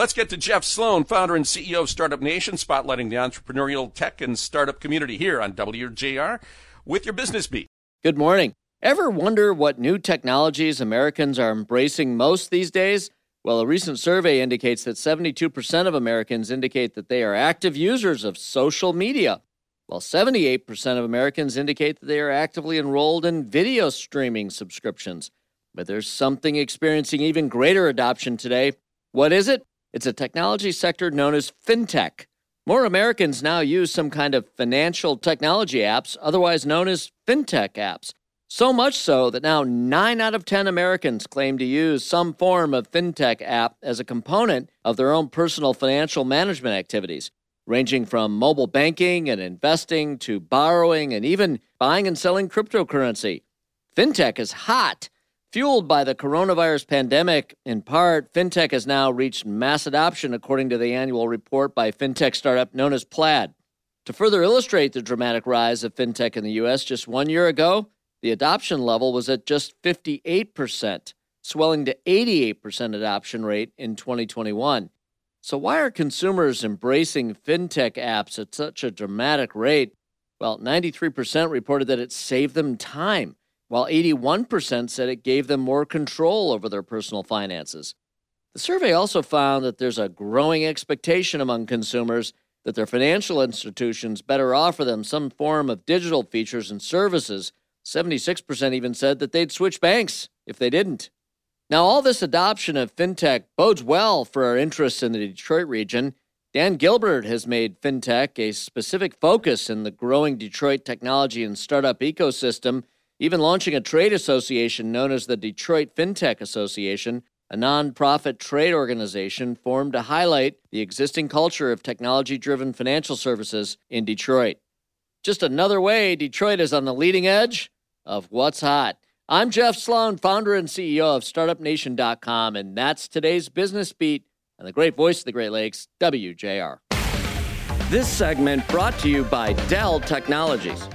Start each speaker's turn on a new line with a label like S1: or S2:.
S1: Let's get to Jeff Sloan, founder and CEO of Startup Nation, spotlighting the entrepreneurial tech and startup community here on WJR with your business beat.
S2: Good morning. Ever wonder what new technologies Americans are embracing most these days? Well, a recent survey indicates that 72% of Americans indicate that they are active users of social media, while 78% of Americans indicate that they are actively enrolled in video streaming subscriptions. But there's something experiencing even greater adoption today. What is it? It's a technology sector known as fintech. More Americans now use some kind of financial technology apps, otherwise known as fintech apps. So much so that now 9 out of 10 Americans claim to use some form of fintech app as a component of their own personal financial management activities, ranging from mobile banking and investing to borrowing and even buying and selling cryptocurrency. Fintech is hot Fueled by the coronavirus pandemic, in part, fintech has now reached mass adoption, according to the annual report by fintech startup known as Plaid. To further illustrate the dramatic rise of fintech in the U.S., just one year ago, the adoption level was at just 58%, swelling to 88% adoption rate in 2021. So, why are consumers embracing fintech apps at such a dramatic rate? Well, 93% reported that it saved them time while 81% said it gave them more control over their personal finances. The survey also found that there's a growing expectation among consumers that their financial institutions better offer them some form of digital features and services. 76% even said that they'd switch banks if they didn't. Now, all this adoption of fintech bodes well for our interests in the Detroit region. Dan Gilbert has made fintech a specific focus in the growing Detroit technology and startup ecosystem even launching a trade association known as the Detroit FinTech Association, a nonprofit trade organization formed to highlight the existing culture of technology driven financial services in Detroit. Just another way Detroit is on the leading edge of what's hot. I'm Jeff Sloan, founder and CEO of StartupNation.com, and that's today's business beat and the great voice of the Great Lakes, WJR. This segment brought to you by Dell Technologies.